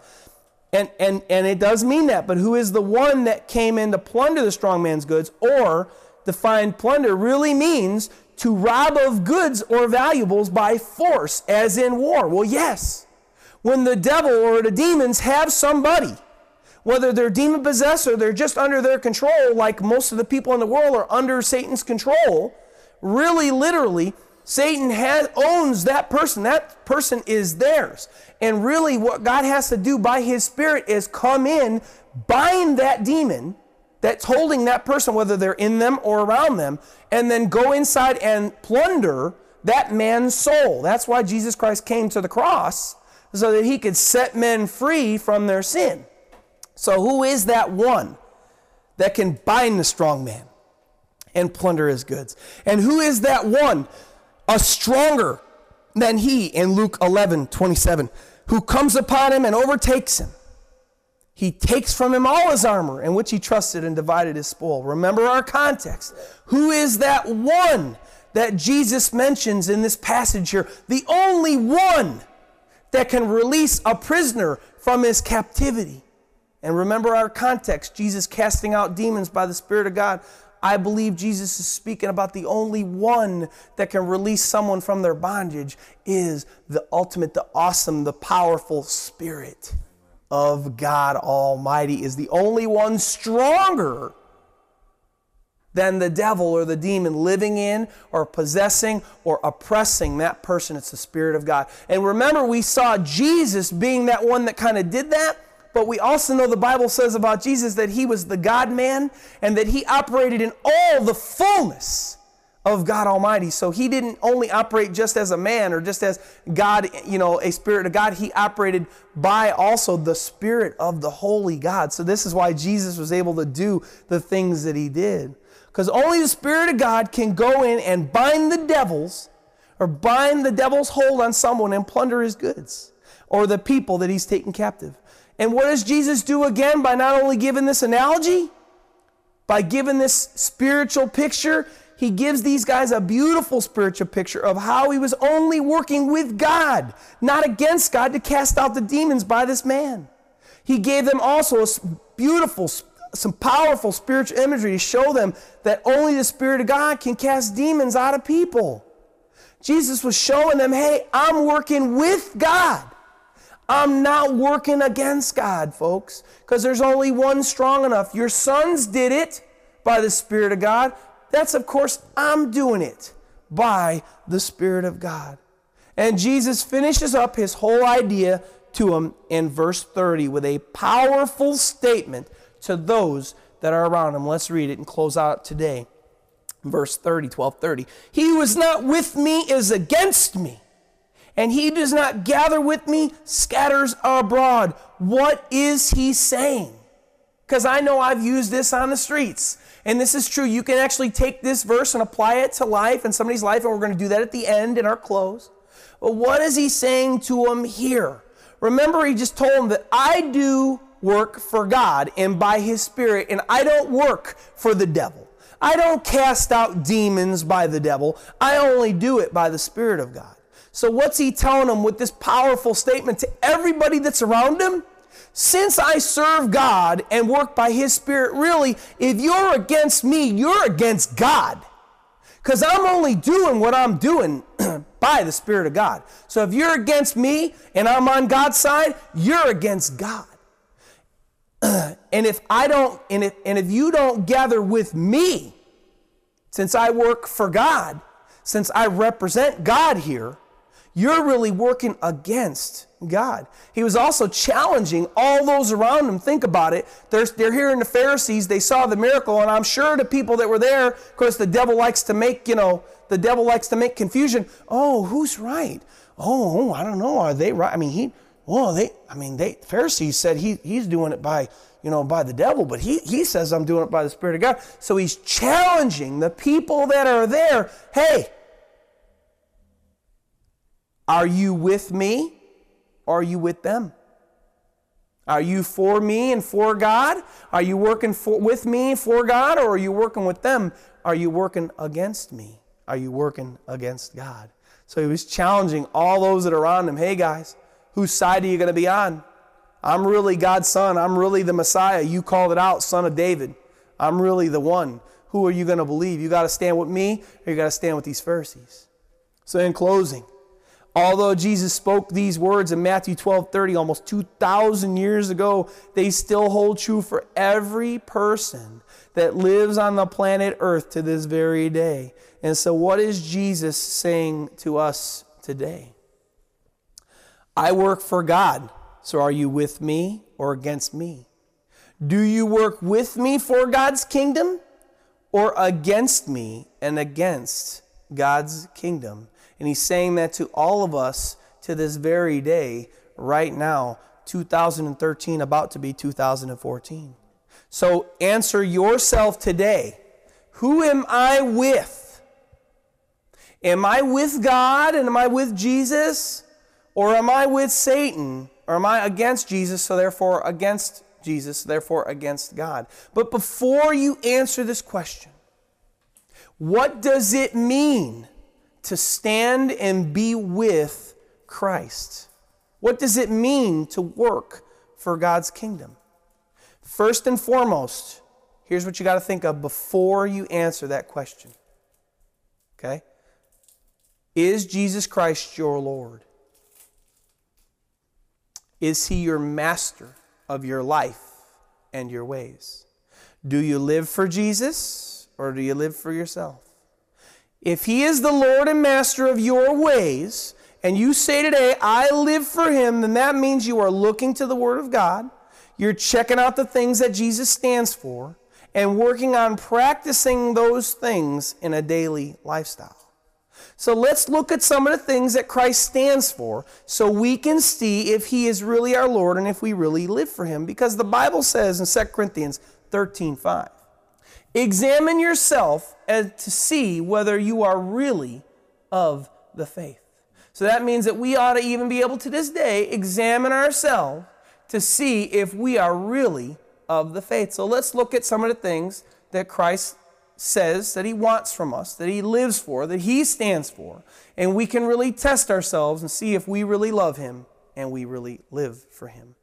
And, and, and it does mean that, but who is the one that came in to plunder the strong man's goods? Or define plunder really means to rob of goods or valuables by force, as in war. Well, yes when the devil or the demons have somebody, whether they're demon possessed or they're just under their control, like most of the people in the world are under Satan's control, really literally, Satan has, owns that person. That person is theirs. And really, what God has to do by his Spirit is come in, bind that demon that's holding that person, whether they're in them or around them, and then go inside and plunder that man's soul. That's why Jesus Christ came to the cross so that he could set men free from their sin. So, who is that one that can bind the strong man and plunder his goods? And who is that one, a stronger than he in Luke 11 27, who comes upon him and overtakes him? He takes from him all his armor in which he trusted and divided his spoil. Remember our context. Who is that one that Jesus mentions in this passage here? The only one that can release a prisoner from his captivity. And remember our context Jesus casting out demons by the Spirit of God. I believe Jesus is speaking about the only one that can release someone from their bondage is the ultimate, the awesome, the powerful Spirit of God Almighty, is the only one stronger than the devil or the demon living in or possessing or oppressing that person. It's the Spirit of God. And remember, we saw Jesus being that one that kind of did that. But we also know the Bible says about Jesus that he was the God man and that he operated in all the fullness of God Almighty. So he didn't only operate just as a man or just as God, you know, a spirit of God. He operated by also the spirit of the holy God. So this is why Jesus was able to do the things that he did. Because only the Spirit of God can go in and bind the devils or bind the devil's hold on someone and plunder his goods or the people that he's taken captive. And what does Jesus do again by not only giving this analogy, by giving this spiritual picture? He gives these guys a beautiful spiritual picture of how he was only working with God, not against God, to cast out the demons by this man. He gave them also a beautiful some powerful spiritual imagery to show them that only the Spirit of God can cast demons out of people. Jesus was showing them, hey, I'm working with God. I'm not working against God, folks, because there's only one strong enough. Your sons did it by the Spirit of God. That's, of course, I'm doing it by the Spirit of God. And Jesus finishes up his whole idea to him in verse 30 with a powerful statement to those that are around him. Let's read it and close out today. Verse 30, 12, 30. He who is not with me is against me, and he does not gather with me scatters abroad. What is he saying? because I know I've used this on the streets. And this is true. You can actually take this verse and apply it to life and somebody's life, and we're going to do that at the end in our close. But what is he saying to them here? Remember, he just told them that I do work for God and by his Spirit, and I don't work for the devil. I don't cast out demons by the devil. I only do it by the Spirit of God. So, what's he telling them with this powerful statement to everybody that's around him? Since I serve God and work by His Spirit, really, if you're against me, you're against God. Because I'm only doing what I'm doing by the Spirit of God. So if you're against me and I'm on God's side, you're against God. and if I don't, and if, and if you don't gather with me, since I work for God, since I represent God here, you're really working against God. He was also challenging all those around him. Think about it. They're, they're hearing the Pharisees, they saw the miracle, and I'm sure the people that were there, of course, the devil likes to make, you know, the devil likes to make confusion. Oh, who's right? Oh, oh I don't know. Are they right? I mean, he, oh, they, I mean, they, Pharisees said he, he's doing it by, you know, by the devil, but he, he says I'm doing it by the Spirit of God. So he's challenging the people that are there. Hey, are you with me? Are you with them? Are you for me and for God? Are you working for, with me for God? Or are you working with them? Are you working against me? Are you working against God? So he was challenging all those that are around him. Hey guys, whose side are you going to be on? I'm really God's son. I'm really the Messiah. You called it out, son of David. I'm really the one. Who are you going to believe? You got to stand with me or you got to stand with these Pharisees. So, in closing, Although Jesus spoke these words in Matthew 12 30 almost 2,000 years ago, they still hold true for every person that lives on the planet Earth to this very day. And so, what is Jesus saying to us today? I work for God, so are you with me or against me? Do you work with me for God's kingdom or against me and against God's kingdom? And he's saying that to all of us to this very day, right now, 2013, about to be 2014. So answer yourself today Who am I with? Am I with God and am I with Jesus? Or am I with Satan? Or am I against Jesus, so therefore against Jesus, therefore against God? But before you answer this question, what does it mean to stand and be with Christ. What does it mean to work for God's kingdom? First and foremost, here's what you got to think of before you answer that question. Okay? Is Jesus Christ your Lord? Is he your master of your life and your ways? Do you live for Jesus or do you live for yourself? If He is the Lord and Master of your ways, and you say today, I live for Him, then that means you are looking to the Word of God. You're checking out the things that Jesus stands for and working on practicing those things in a daily lifestyle. So let's look at some of the things that Christ stands for so we can see if He is really our Lord and if we really live for Him. Because the Bible says in 2 Corinthians 13 5, Examine yourself to see whether you are really of the faith. So that means that we ought to even be able to this day examine ourselves to see if we are really of the faith. So let's look at some of the things that Christ says that he wants from us, that he lives for, that he stands for, and we can really test ourselves and see if we really love him and we really live for him.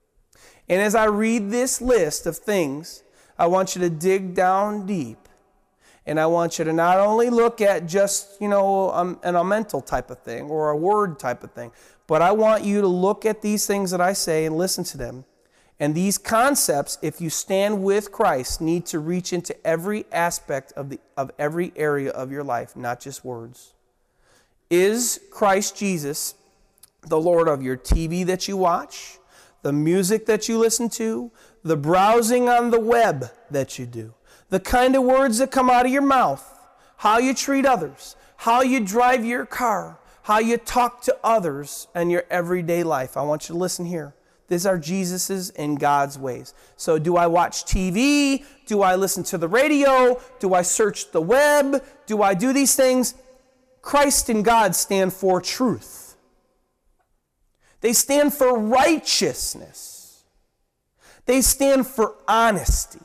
And as I read this list of things, I want you to dig down deep. And I want you to not only look at just, you know, um, an, mental type of thing or a word type of thing, but I want you to look at these things that I say and listen to them. And these concepts, if you stand with Christ, need to reach into every aspect of, the, of every area of your life, not just words. Is Christ Jesus the Lord of your TV that you watch, the music that you listen to, the browsing on the web that you do, the kind of words that come out of your mouth, how you treat others, how you drive your car, how you talk to others, and your everyday life. I want you to listen here. These are Jesus's and God's ways. So, do I watch TV? Do I listen to the radio? Do I search the web? Do I do these things? Christ and God stand for truth, they stand for righteousness, they stand for honesty,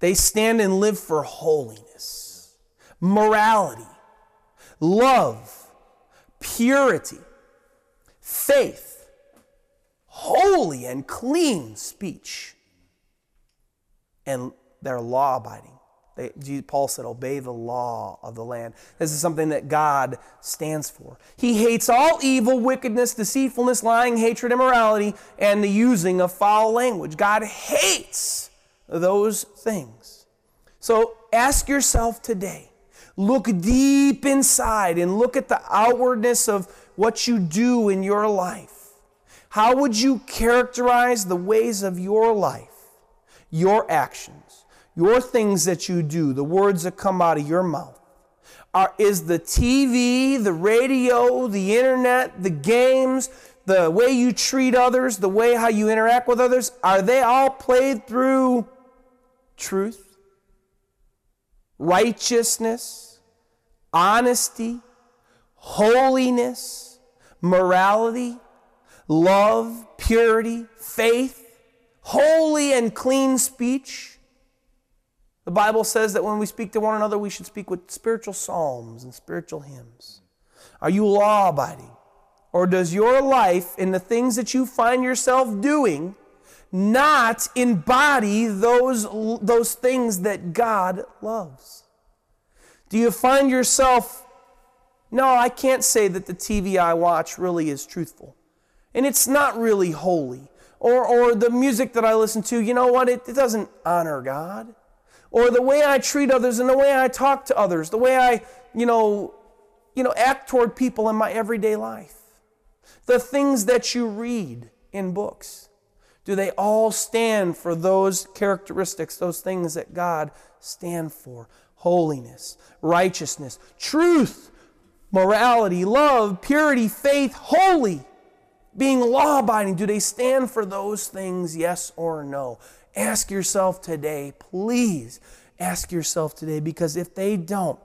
they stand and live for holiness, morality, love, purity, faith holy and clean speech. And they're law abiding. They, Paul said, Obey the law of the land. This is something that God stands for. He hates all evil, wickedness, deceitfulness, lying, hatred, immorality, and the using of foul language. God hates those things. So ask yourself today look deep inside and look at the outwardness of what you do in your life. How would you characterize the ways of your life, your actions, your things that you do, the words that come out of your mouth? Are, is the TV, the radio, the internet, the games, the way you treat others, the way how you interact with others, are they all played through truth, righteousness, honesty, holiness, morality? Love, purity, faith, holy and clean speech. The Bible says that when we speak to one another, we should speak with spiritual psalms and spiritual hymns. Are you law abiding? Or does your life and the things that you find yourself doing not embody those, those things that God loves? Do you find yourself, no, I can't say that the TV I watch really is truthful and it's not really holy. Or, or the music that I listen to, you know what? It, it doesn't honor God. Or the way I treat others and the way I talk to others, the way I, you know, you know, act toward people in my everyday life. The things that you read in books. Do they all stand for those characteristics, those things that God stand for? Holiness, righteousness, truth, morality, love, purity, faith, holy being law abiding, do they stand for those things, yes or no? Ask yourself today, please ask yourself today, because if they don't,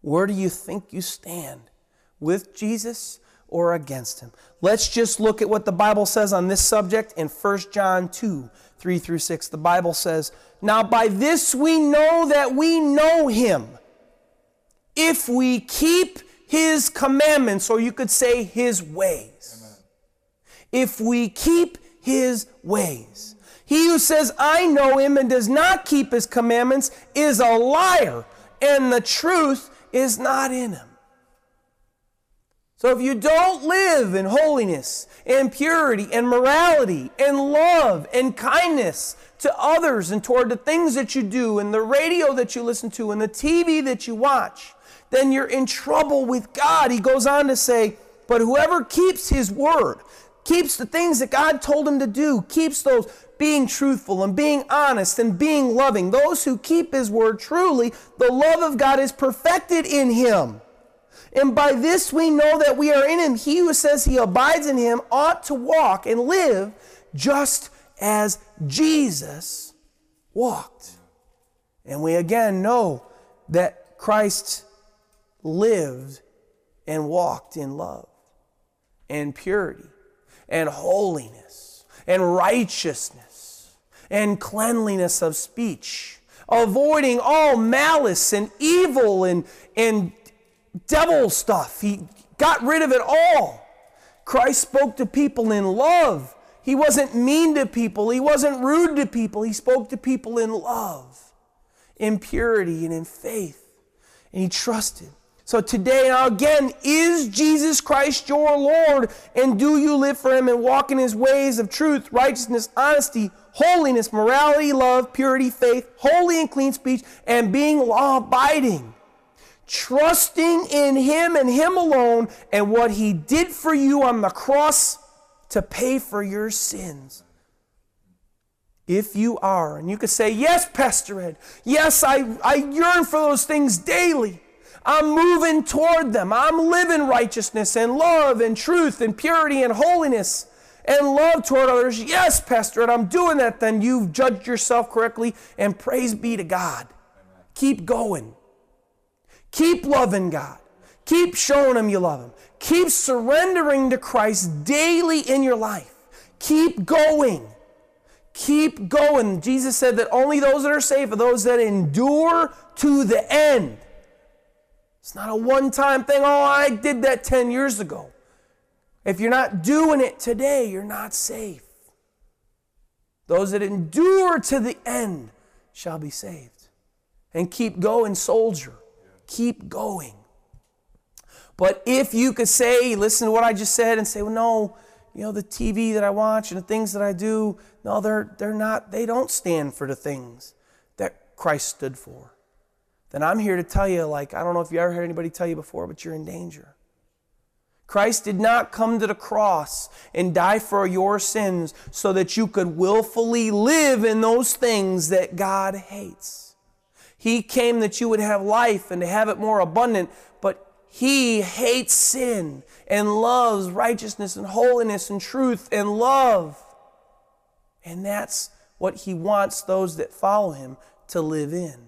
where do you think you stand? With Jesus or against him? Let's just look at what the Bible says on this subject in 1 John 2 3 through 6. The Bible says, Now by this we know that we know him, if we keep his commandments, or you could say his ways if we keep his ways. He who says, I know him and does not keep his commandments is a liar, and the truth is not in him. So if you don't live in holiness and purity and morality and love and kindness to others and toward the things that you do and the radio that you listen to and the TV that you watch, then you're in trouble with God. He goes on to say, But whoever keeps his word, keeps the things that God told him to do, keeps those being truthful and being honest and being loving. Those who keep his word truly, the love of God is perfected in him. And by this we know that we are in him. He who says he abides in him ought to walk and live just as Jesus walked. And we again know that Christ lived and walked in love and purity and holiness and righteousness and cleanliness of speech, avoiding all malice and evil and, and devil stuff. He got rid of it all. Christ spoke to people in love. He wasn't mean to people. He wasn't rude to people. He spoke to people in love, in purity, and in faith. And he trusted. So today, again, is Jesus Christ your Lord? And do you live for Him and walk in His ways of truth, righteousness, honesty, holiness, morality, love, purity, faith, holy and clean speech, and being law abiding? Trusting in Him and Him alone and what He did for you on the cross to pay for your sins. If you are, and you could say, Yes, Pastor Ed, yes, I, I yearn for those things daily. I'm moving toward them. I'm living righteousness and love and truth and purity and holiness. and love toward others. Yes, Pastor, and I'm doing that. Then you've judged yourself correctly, and praise be to God. Keep going. Keep loving God. Keep showing Him you love Him. Keep surrendering to Christ daily in your life. Keep going. Keep going. Jesus said that only those that are saved are those that endure to the end. It's not a one time thing. Oh, I did that 10 years ago. If you're not doing it today, you're not safe. Those that endure to the end shall be saved. And keep going, soldier. Keep going. But if you could say, listen to what I just said, and say, well, no, you know, the TV that I watch and the things that I do, no, they're, they're not, they don't stand for the things that Christ stood for. Then I'm here to tell you, like, I don't know if you ever heard anybody tell you before, but you're in danger. Christ did not come to the cross and die for your sins so that you could willfully live in those things that God hates. He came that you would have life and to have it more abundant, but he hates sin and loves righteousness and holiness and truth and love. And that's what he wants those that follow him to live in.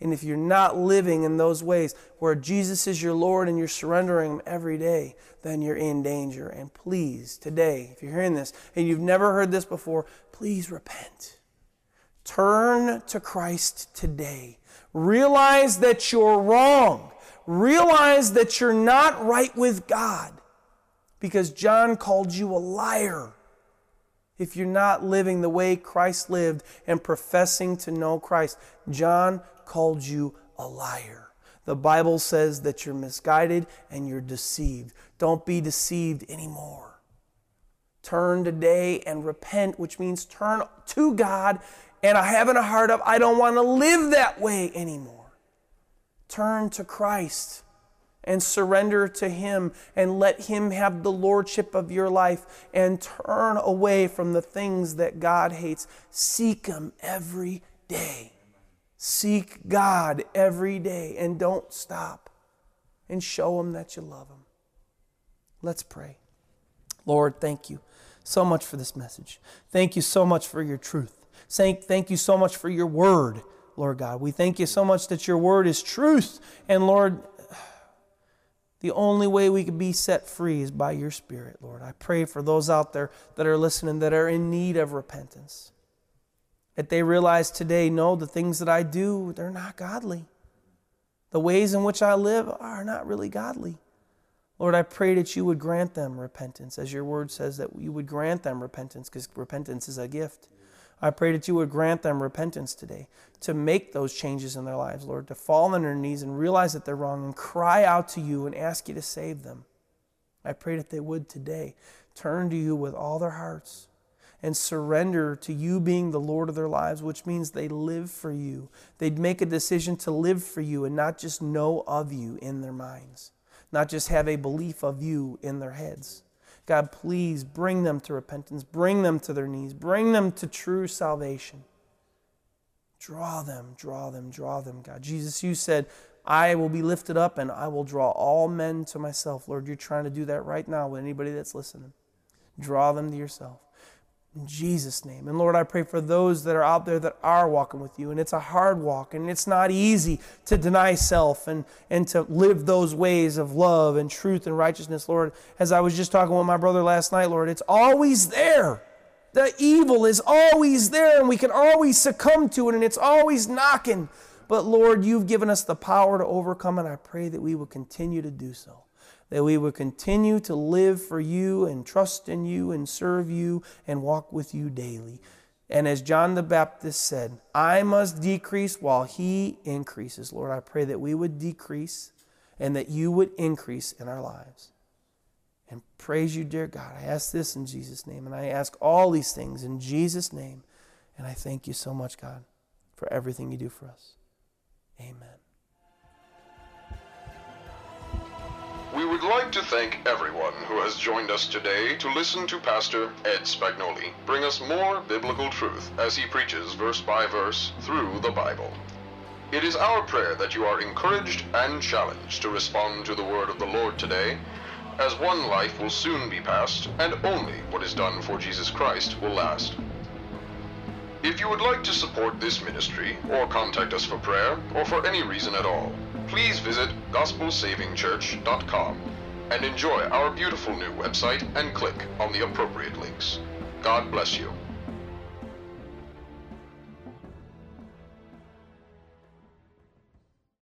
And if you're not living in those ways where Jesus is your Lord and you're surrendering Him every day, then you're in danger. And please, today, if you're hearing this and you've never heard this before, please repent. Turn to Christ today. Realize that you're wrong realize that you're not right with God because John called you a liar if you're not living the way Christ lived and professing to know Christ. John called you a liar. The Bible says that you're misguided and you're deceived. Don't be deceived anymore. Turn today and repent, which means turn to God. And I have in a heart of, I don't want to live that way anymore. Turn to Christ and surrender to Him and let Him have the lordship of your life and turn away from the things that God hates. Seek Him every day. Seek God every day and don't stop and show Him that you love Him. Let's pray. Lord, thank you so much for this message. Thank you so much for your truth. Thank thank you so much for your word. Lord God. We thank you so much that your word is truth. And Lord, the only way we can be set free is by your Spirit, Lord. I pray for those out there that are listening that are in need of repentance. That they realize today, no, the things that I do, they're not godly. The ways in which I live are not really godly. Lord, I pray that you would grant them repentance, as your word says that you would grant them repentance, because repentance is a gift. I pray that you would grant them repentance today to make those changes in their lives, Lord, to fall on their knees and realize that they're wrong and cry out to you and ask you to save them. I pray that they would today turn to you with all their hearts and surrender to you being the Lord of their lives, which means they live for you. They'd make a decision to live for you and not just know of you in their minds, not just have a belief of you in their heads. God, please bring them to repentance, bring them to their knees, bring them to true salvation. Draw them, draw them, draw them, God. Jesus, you said, I will be lifted up and I will draw all men to myself. Lord, you're trying to do that right now with anybody that's listening. Draw them to yourself. In Jesus' name. And Lord, I pray for those that are out there that are walking with you. And it's a hard walk, and it's not easy to deny self and, and to live those ways of love and truth and righteousness, Lord. As I was just talking with my brother last night, Lord, it's always there. The evil is always there, and we can always succumb to it, and it's always knocking. But Lord, you've given us the power to overcome, and I pray that we will continue to do so that we would continue to live for you and trust in you and serve you and walk with you daily. And as John the Baptist said, I must decrease while he increases. Lord, I pray that we would decrease and that you would increase in our lives. And praise you, dear God. I ask this in Jesus' name. And I ask all these things in Jesus' name. And I thank you so much, God, for everything you do for us. Amen. We would like to thank everyone who has joined us today to listen to Pastor Ed Spagnoli bring us more biblical truth as he preaches verse by verse through the Bible. It is our prayer that you are encouraged and challenged to respond to the word of the Lord today as one life will soon be passed and only what is done for Jesus Christ will last. If you would like to support this ministry, or contact us for prayer, or for any reason at all, please visit gospelsavingchurch.com and enjoy our beautiful new website and click on the appropriate links. God bless you.